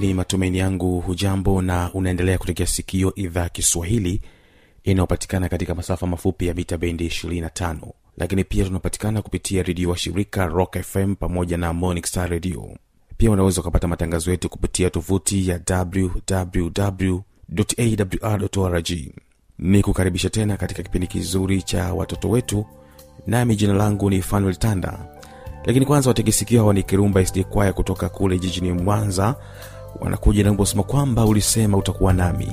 ni matumaini yangu hujambo na unaendelea kutegea sikio idhaa kiswahili inayopatikana katika masafa mafupi ya mita bendi 25 lakini pia tunapatikana kupitia redio wa shirika rock fm pamoja na monic star radio. Pia unaweza ukapata matangazo yetu kupitia tovuti ya wwwawr ni kukaribisha tena katika kipindi kizuri cha watoto wetu nami jina langu ni fanuel tanda. Lakini kwanza wategesikia hawa ni kirumba sd kwaya kutoka kule jijini mwanza wanakuja na sema kwamba ulisema utakuwa nami.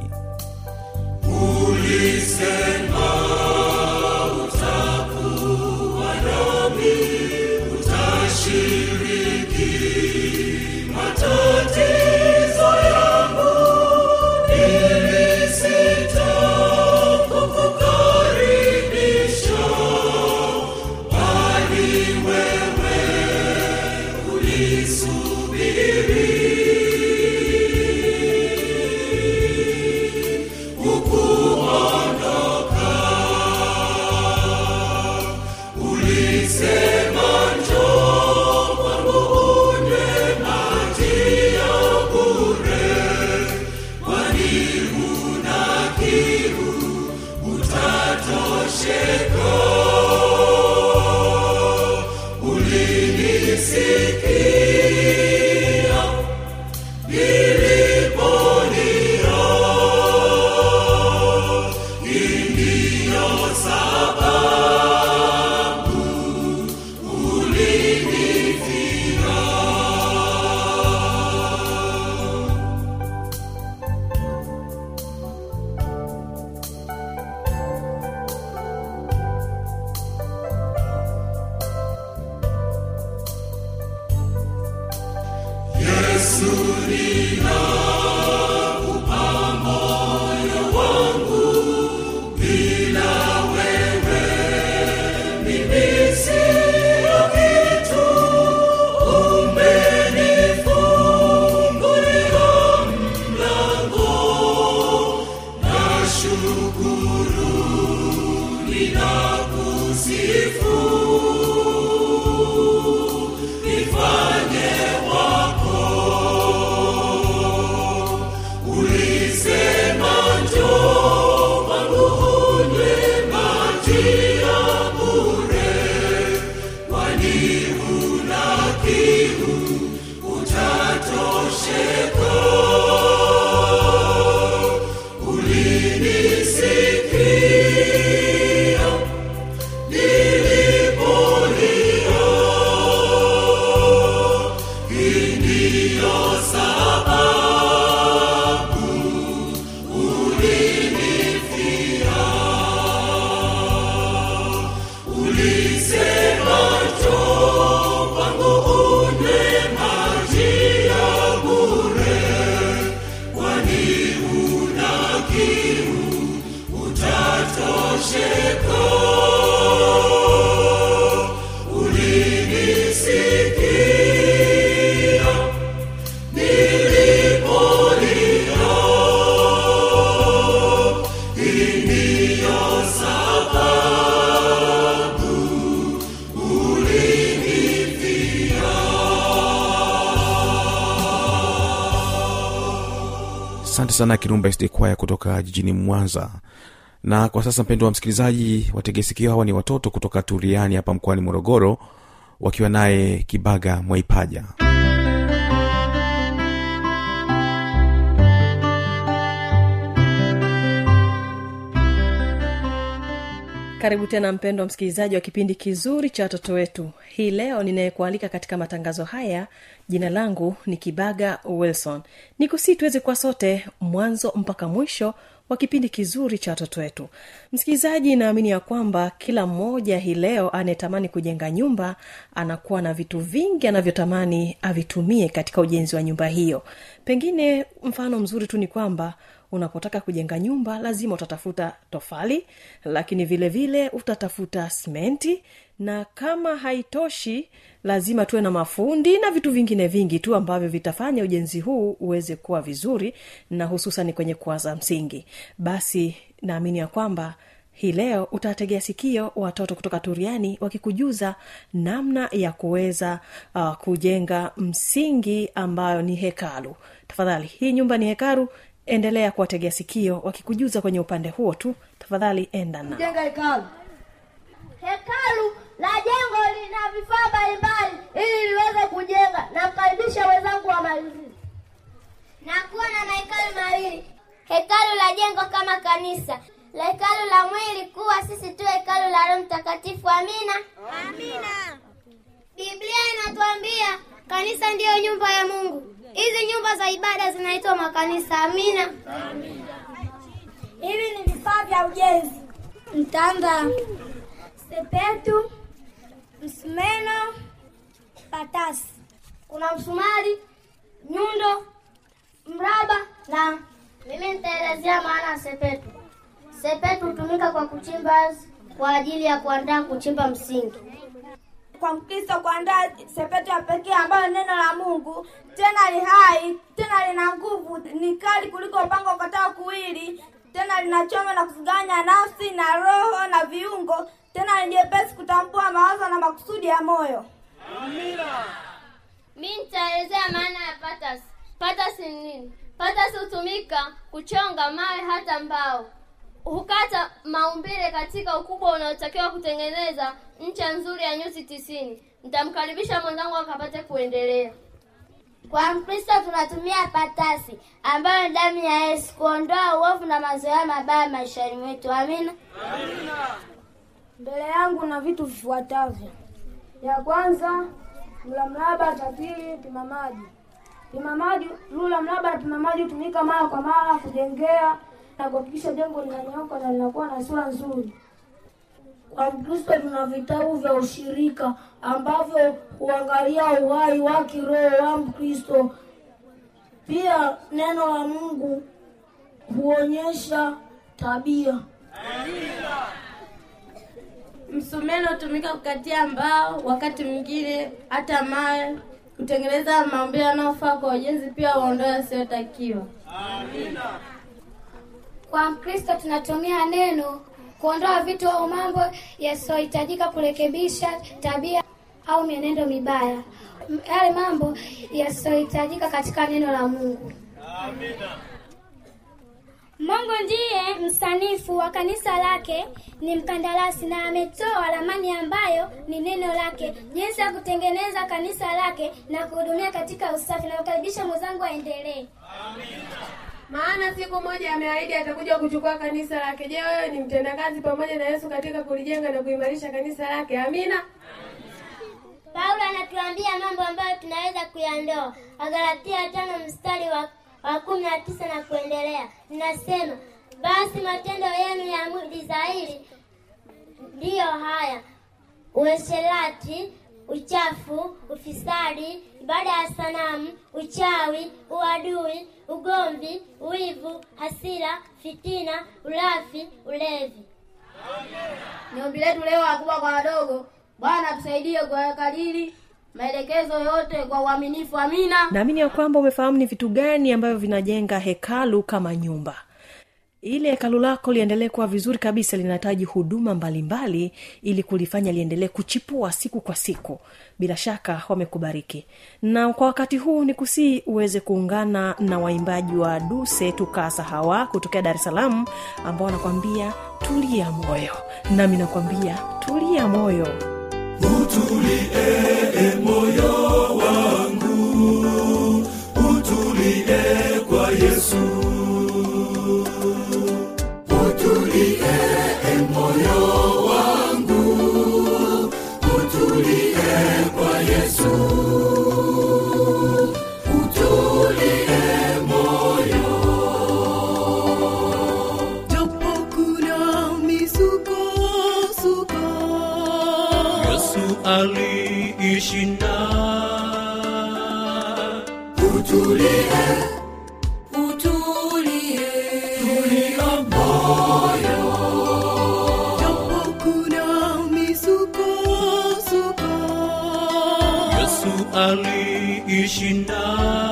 Asante sana kirumba sd kwaya kutoka jijini mwanza. Na kwa sasa mpendo wa msikilizaji wategesikio hawa ni watoto kutoka turiani hapa mkoani morogoro wakiwa naye kibaga mwaipaja karibu tena mpendwa msikilizaji wa kipindi kizuri cha watoto wetu. Hii leo ninayekualika katika matangazo haya jina langu ni kibaga wilson. Ni kusii tuweze kuwa sote mwanzo mpaka mwisho wa kipindi kizuri cha watoto wetu. Msikilizaji naamini ya kwamba kila mmoja hii leo anayetamani kujenga nyumba anakuwa na vitu vingi anavyotamani avitumie katika ujenzi wa nyumba hiyo. Pengine mfano mzuri tu ni kwamba unapotaka kujenga nyumba lazima utatafuta tofali lakini vile vile utatafuta smenti na kama haitoshi lazima tuwe na mafundi na vitu vingine vingi tu ambavyo vitafanya ujenzi huu uweze kuwa vizuri na hususan kwenye kuanza msingi. Basi naamini ya kwamba hii leo utawategea sikio watoto kutoka turiani wakikujuza namna ya kuweza uh, kujenga msingi ambayo ni hekalu. Tafadhali hii nyumba ni hekalu endelea kuwategea sikio wakikujuza kwenye upande huo tu. Tafadhali enda na jenga hekalu. Hekalu la jengo lina vifaa mbalimbali ili liweze kujenga. Namkaribisha wenzangu wamalizie na kuwa na mahekalu mawili. Hekalu la jengo kama kanisa. La hekalu la mwili kuwa sisi tu hekalu la roho mtakatifu. Amina. Amina. Biblia inatuambia kanisa ndiyo nyumba ya mungu hizi nyumba za ibada zinaitwa makanisa. Amina. Hivi ni vifaa vya ujenzi. Mtanda. Sepetu msumeno patasi kuna msumari nyundo mraba na mimi nitaelezea maana ya sepetu. Sepetu hutumika kwa kuchimba kwa ajili ya kuandaa kuchimba msingi kwa mkristo kuandaa sepetu ya pekee ambayo neno la mungu. Tena li hai tena lina nguvu ni kali kuliko upanga ukatao kuwili. Tena linachoma na kuziganya nafsi na roho na viungo. Tena ni jepesi kutambua mawazo na makusudi ya moyo. Mi nitaelezea maana ya patasi. Patasi ni nini? Patasi hutumika kuchonga mawe hata mbao hukata maumbile katika ukubwa unaotakiwa kutengeneza ncha nzuri ya nyuzi tisini. Nitamkaribisha mwenzangu akapate kuendelea. Kwa mkristo tunatumia patasi ambayo ni damu ya yesu kuondoa uovu na mazoea mabaya maishani mwetu. Amina. Mbele yangu na vitu vifuatavyo. Ya kwanza mlamlaba cha pili pima maji. Pima maji lula mraba na pima maji hutumika mara kwa mara kujengea na kuhakikisha jengo linanyooka na linakuwa na sura nzuri. Kwa mkristo tuna vitabu vya ushirika ambavyo huangalia uhai wa kiroho wa mkristo. Pia neno la mungu huonyesha tabia. Msumeno hutumika kukatia mbao wakati mwingine hata mawe kutengeneza maumbile yanayofaa kwa ujenzi pia waondoe yasiyotakiwa kwa mkristo tunatumia neno kuondoa vitu au mambo yasiyohitajika kurekebisha tabia au mienendo mibaya. Yale mambo yasiyohitajika katika neno la mungu. Mungu ndiye msanifu wa kanisa lake ni mkandarasi na ametoa ramani ambayo ni neno lake. Jinsi ya kutengeneza kanisa lake na kuhudumia katika usafi na kukaribisha mwenzangu aendelee maana siku moja ameahidi atakuja kuchukua kanisa lake. Je wewe ni mtendakazi pamoja na yesu katika kulijenga na kuimarisha kanisa lake? Amina. Paulo anatuambia mambo ambayo tunaweza kuyandoa. Wagalatia tano mstari wa, wa kumi na tisa na kuendelea. Ninasema basi matendo yenu ya mwili dhahiri ndiyo haya. Uesherati uchafu ufisadi ibada ya sanamu uchawi uadui ugomvi uivu, hasira fitina ulafi ulevi. Ni ombi letu leo wakubwa kwa wadogo bwana tusaidie kwa kadiri maelekezo yote kwa uaminifu. Amina. Naamini ya kwamba umefahamu ni vitu gani ambavyo vinajenga hekalu kama nyumba ili hekalu lako liendelee kuwa vizuri kabisa linahitaji huduma mbalimbali mbali, ili kulifanya liendelee kuchipua siku kwa siku. Bila shaka wamekubariki. Na kwa wakati huu ni kusii uweze kuungana na waimbaji wa duse tukasa hawa kutokea dar es salaam ambao wanakwambia tulia moyo. Nami nakwambia tulia moyo. Utulie moyo aliishinda. Utulie,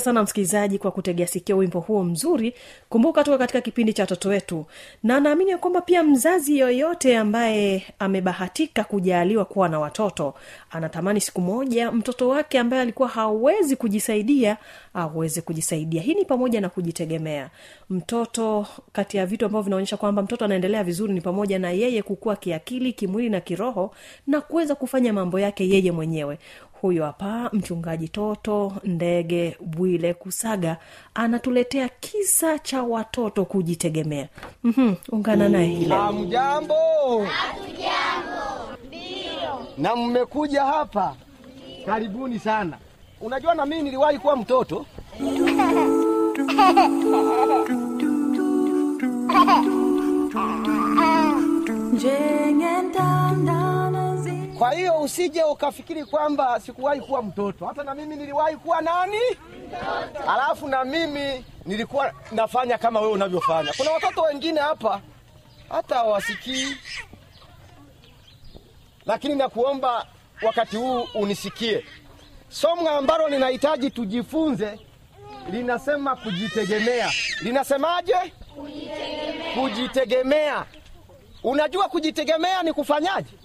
asante sana msikilizaji kwa kutegea sikio wimbo huo mzuri. Kumbuka tuko katika kipindi cha watoto wetu. Na naamini ya kwamba pia mzazi yoyote ambaye amebahatika kujaaliwa kuwa na watoto anatamani siku moja mtoto wake ambaye alikuwa hawezi kujisaidia aweze kujisaidia. Hii ni pamoja na kujitegemea. Mtoto kati ya vitu ambavyo vinaonyesha kwamba mtoto anaendelea vizuri ni pamoja na yeye kukua kiakili kimwili na kiroho na kuweza kufanya mambo yake yeye mwenyewe huyo hapa mchungaji toto ndege bwile kusaga anatuletea kisa cha watoto kujitegemea mm-hmm, ungana naye hii leo Hamjambo? Na mmekuja hapa, karibuni sana. Unajua, na mii niliwahi kuwa mtoto. Kwa hiyo usije ukafikiri kwamba sikuwahi kuwa mtoto. Hata na mimi niliwahi kuwa nani? Alafu na mimi nilikuwa nafanya kama wewe unavyofanya. Kuna watoto wengine hapa hata hawasikii, lakini nakuomba wakati huu unisikie. Somo ambalo ninahitaji tujifunze linasema kujitegemea. Linasemaje? Kujitegemea. Kujitegemea. Unajua kujitegemea ni kufanyaje?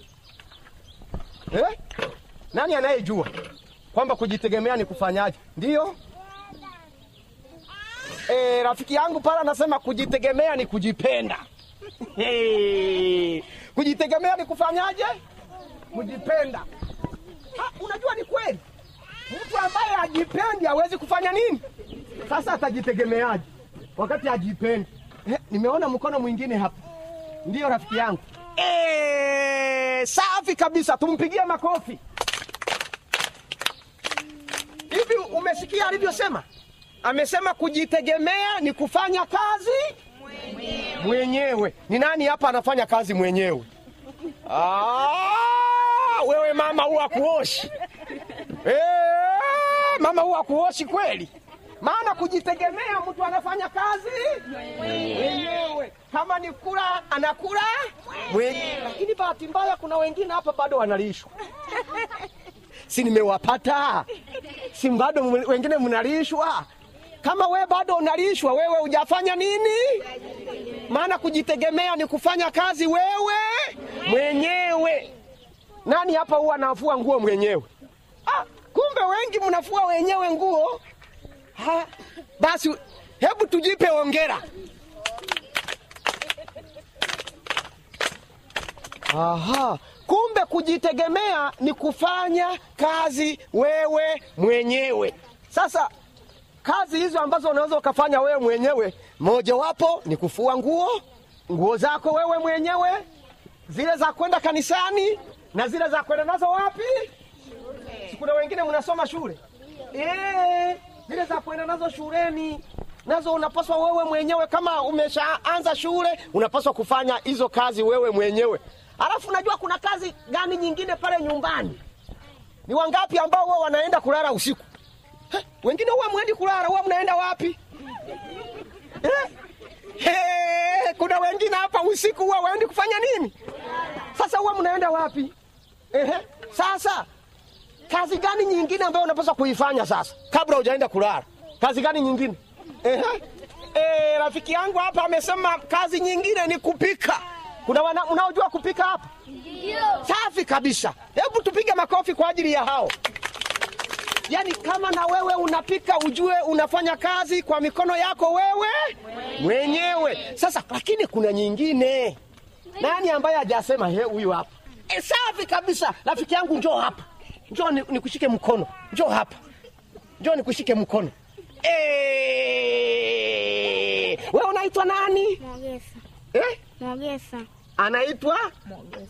Eh? Nani anayejua kwamba kujitegemea ni kufanyaje? Ndiyo? E, rafiki yangu pale anasema kujitegemea ni kujipenda. Kujitegemea ni kufanyaje? Kujipenda. Ha, unajua ni kweli, mtu ambaye hajipendi hawezi kufanya nini? Sasa atajitegemeaje wakati hajipendi? Eh, nimeona mkono mwingine hapa, ndiyo rafiki yangu. Eh, safi kabisa, tumpigie makofi. Hivi umesikia alivyosema? Amesema kujitegemea ni kufanya kazi mwenyewe. Mwenyewe ni nani hapa anafanya kazi mwenyewe? Ah, wewe mama huwa kuoshi eh, mama huwa kuoshi kweli, maana kujitegemea mtu anafanya kazi mwenyewe. Kama ni kula anakula mwenyewe, lakini bahati mbaya kuna wengine hapa bado wanalishwa si nimewapata? Si bado wengine mnalishwa? Kama we bado unalishwa, wewe hujafanya nini? Maana kujitegemea ni kufanya kazi wewe mwenyewe. Nani hapa huwa anafua nguo mwenyewe? Ah, kumbe wengi mnafua wenyewe nguo. Ha, basi hebu tujipe ongera. Aha, kumbe kujitegemea ni kufanya kazi wewe mwenyewe. Sasa kazi hizo ambazo unaweza ukafanya wewe mwenyewe, mojawapo ni kufua nguo, nguo zako wewe mwenyewe, zile za kwenda kanisani na zile za kwenda nazo wapi? Kuna wengine mnasoma shule eh, zile za kwenda nazo shuleni nazo unapaswa wewe mwenyewe. Kama umeshaanza shule, unapaswa kufanya hizo kazi wewe mwenyewe. Alafu unajua kuna kazi gani nyingine pale nyumbani? Ni wangapi ambao huwa wanaenda kulala usiku? Heh, wengine huwa mwendi kulala, huwa mnaenda wapi? eh? He, kuna wengine hapa usiku huwa waendi kufanya nini? Sasa huwa mnaenda wapi? Ehe, sasa kazi gani nyingine ambayo unapaswa kuifanya sasa kabla hujaenda kulala? Kazi gani nyingine? Ehe. E, rafiki yangu hapa amesema kazi nyingine ni kupika. Kuna wana, unaojua kupika hapa? Ndio. Safi kabisa. Hebu tupige makofi kwa ajili ya hao. Yaani kama na wewe unapika, ujue unafanya kazi kwa mikono yako wewe mwenyewe. Sasa lakini kuna nyingine. Nani ambaye hajasema he, huyu hapa? E, safi kabisa. Rafiki yangu njoo hapa, njoo nikushike mkono, njoo hapa, njoo nikushike mkono. Eee! We unaitwa nani? Mogesa. Eh? Mogesa. anaitwa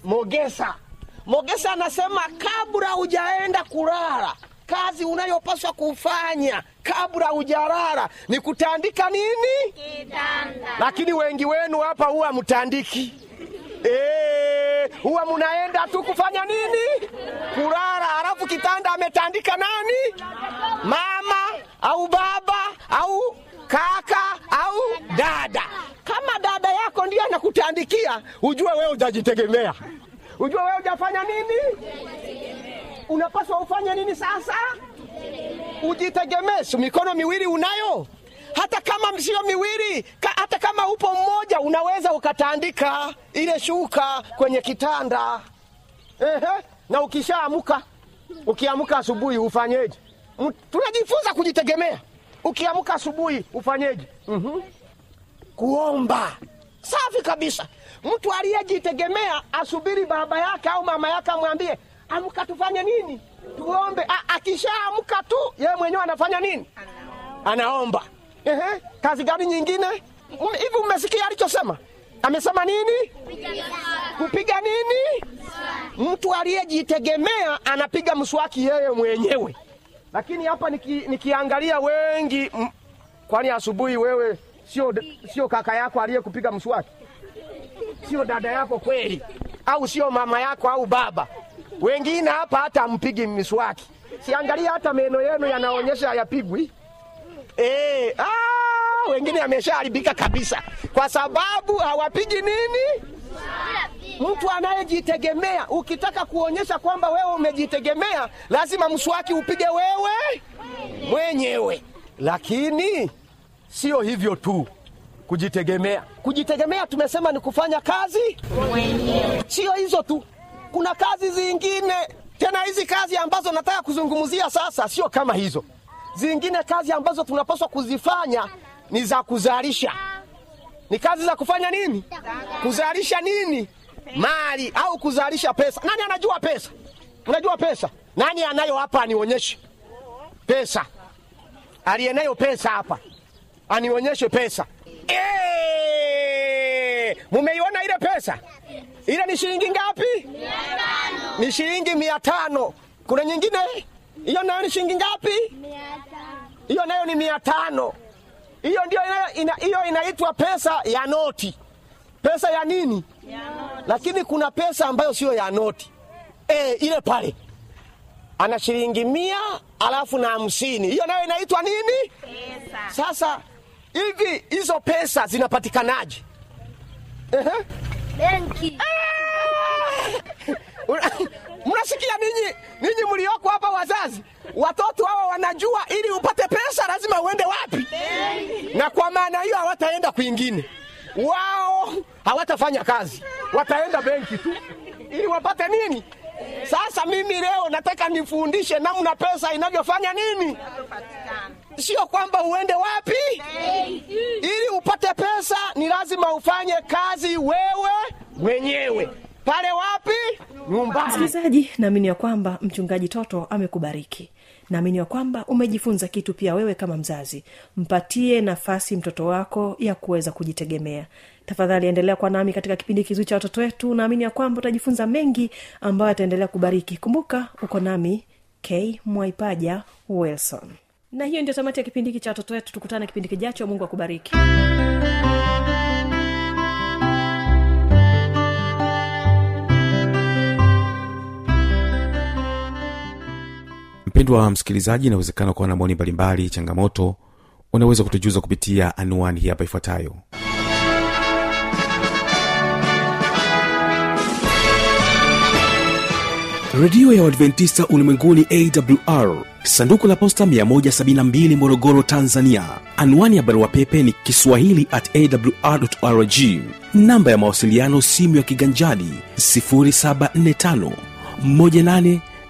Mogesa. Mogesa anasema kabla hujaenda kulala, kazi unayopaswa kufanya kabla hujalala ni kutandika nini? Kitanda. Lakini wengi wenu hapa huwa mtandiki Eh, huwa munaenda tu kufanya nini? Kulala, Halafu kitanda ametandika nani? Mama au baba au kaka au dada. Kama dada yako ndiye anakutandikia, ujue wewe hujajitegemea, ujue wewe hujafanya nini. Unapaswa ufanye nini sasa? Ujitegemee. Mikono miwili unayo? Hata kama sio miwili, ka, hata kama upo mmoja, unaweza ukatandika ile shuka kwenye kitanda. Ehe, na ukishaamuka, ukiamka asubuhi ufanyeje? Tunajifunza kujitegemea. Ukiamka asubuhi ufanyeje? Mhm. Kuomba. Safi kabisa. Mtu aliyejitegemea asubiri baba yake au mama yake amwambie, amka tufanye nini? Tuombe. Akishaamka tu yeye mwenyewe anafanya nini? Anaomba. Ehe, kazi gani nyingine? Hivi umesikia alichosema? Amesema nini? Kupiga nini? Mtu aliyejitegemea anapiga mswaki yeye mwenyewe. Lakini hapa niki, nikiangalia wengi kwani asubuhi wewe sio sio kaka yako aliyekupiga mswaki? Sio dada yako kweli? Au sio mama yako au baba? Wengine hapa hata ampigi miswaki. Siangalia hata meno yenu yanaonyesha hayapigwi. Eh, ah, wengine ameshaharibika kabisa kwa sababu hawapigi nini? Mtu anayejitegemea, ukitaka kuonyesha kwamba wewe umejitegemea, lazima mswaki upige wewe mwenyewe. Lakini sio hivyo tu, kujitegemea. Kujitegemea tumesema ni kufanya kazi mwenyewe, sio hizo tu, kuna kazi zingine tena. Hizi kazi ambazo nataka kuzungumzia sasa sio kama hizo zingine. Kazi ambazo tunapaswa kuzifanya ni za kuzalisha ni kazi za kufanya nini? Kuzalisha nini? Mali au kuzalisha pesa. Nani anajua pesa? Unajua pesa? Nani anayo hapa anionyeshe pesa? Aliyenayo pesa hapa anionyeshe pesa. Eh, mumeiona ile pesa? Ile ni shilingi ngapi? Ni shilingi mia tano. Kuna nyingine hiyo nayo ni shilingi ngapi? Hiyo nayo ni mia tano. Hiyo ndio hiyo inaitwa pesa ya noti. Pesa ya nini? Ya noti. Lakini kuna pesa ambayo sio ya noti. E, ile pale ana shilingi mia alafu na hamsini. Hiyo nayo inaitwa nini? Pesa. Sasa hivi hizo pesa zinapatikanaje? Benki. Mnasikia ninyi ninyi mlioko hapa wazazi, watoto hawa wanajua ili upate pesa lazima uende wapi? Na kwa maana hiyo hawataenda kwingine, wao hawatafanya kazi, wataenda benki tu ili wapate nini? Sasa mimi leo nataka nifundishe namna pesa inavyofanya nini, sio kwamba uende wapi ili upate pesa, ni lazima ufanye kazi wewe mwenyewe. Pale wapi? Nyumbani. msikilizaji naamini ya kwamba mchungaji toto amekubariki. Naamini ya kwamba umejifunza kitu pia wewe kama mzazi. Mpatie nafasi mtoto wako ya kuweza kujitegemea. Tafadhali endelea kwa nami katika kipindi kizuri cha watoto wetu. Naamini ya kwamba utajifunza mengi ambayo ataendelea kubariki kumbuka uko nami k mwaipaja wilson. Na hiyo ndio tamati ya kipindi hiki cha watoto wetu. Tukutane kipindi kijacho. Mungu akubariki mpendwa msikilizaji inawezekana kuwa na maoni mbalimbali changamoto unaweza kutujuza kupitia anuani hii hapa ifuatayo. Redio ya uadventista ulimwenguni awr sanduku la posta 172 morogoro tanzania. Anwani ya barua pepe ni kiswahili at awrrg namba ya mawasiliano simu ya kiganjadi 745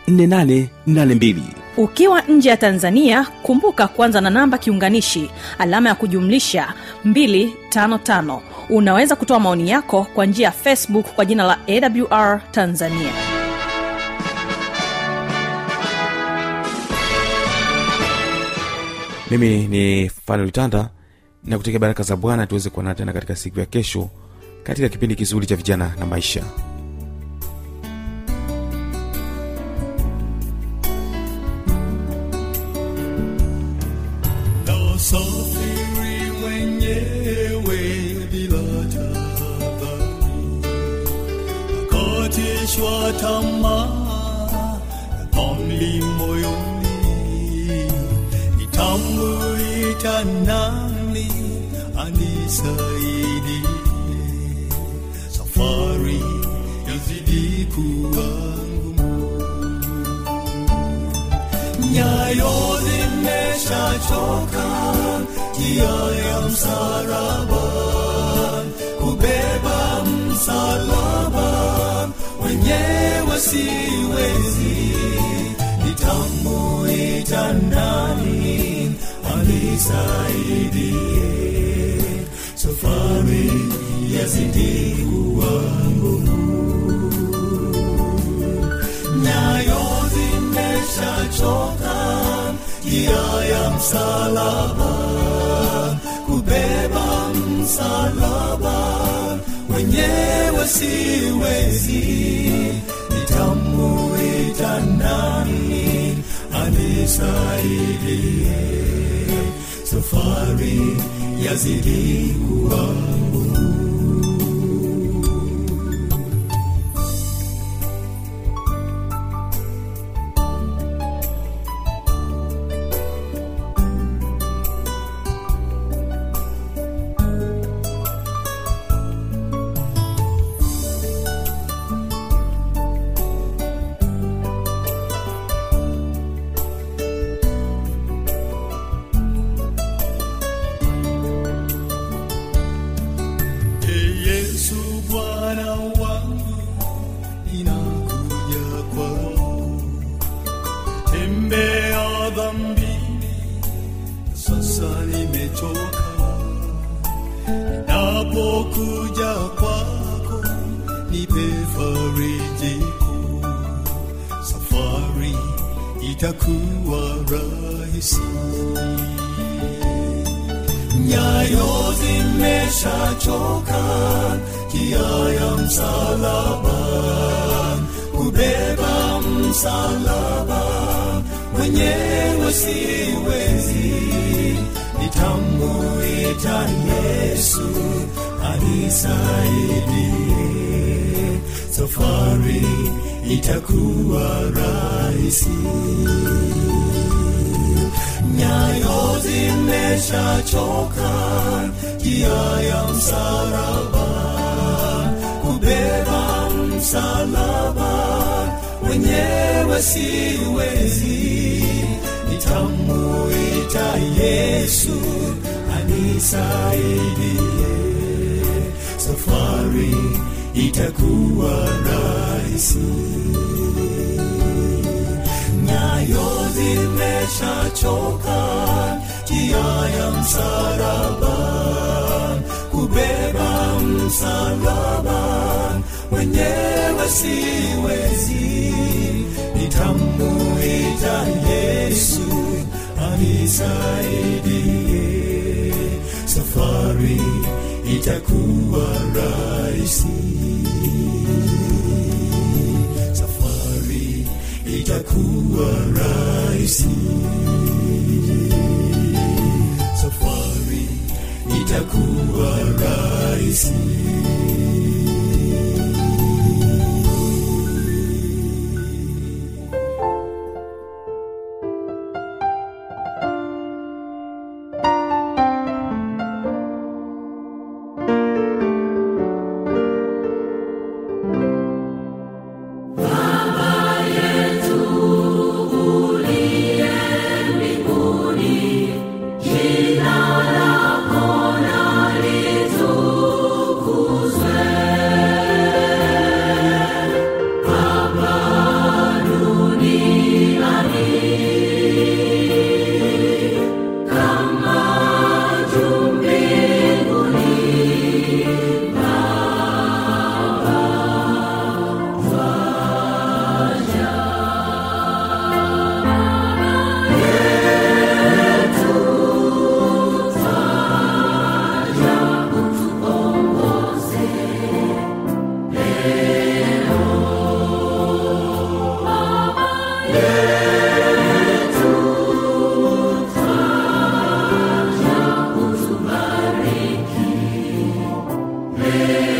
184882 ukiwa nje ya tanzania kumbuka kuanza na namba kiunganishi alama ya kujumlisha 255 unaweza kutoa maoni yako kwa njia ya facebook kwa jina la awr tanzania. Mimi ni fanolitanda tanda na kutega baraka za bwana tuweze kuonana tena katika siku ya kesho katika kipindi kizuri cha vijana na maisha ya msalaba kubeba msalaba wenyewe siwezi nitamuita nani anisaidie safari msalaba mwenyewe siwezi. Nitamuita nani anisaidie. Safari yazidi kuwa msalaba kubeba msalaba mwenyewe siwezi. Nitamuita yesu anisaidie. Safari itakuwa rahisi. Nyayo zimeshachoka njia ya msalaba kubeba msalaba wenyewe siwezi. Nitamuita yesu anisaidie. Safari itakuwa rahisi. Nyayo zimeshachoka njia msalaba wenyewe siwezi. Nitamuita yesu anisaidie. Safari itakuwa rahisi. Safari itakuwa rahisi. Itakuwa rahisi Spirit.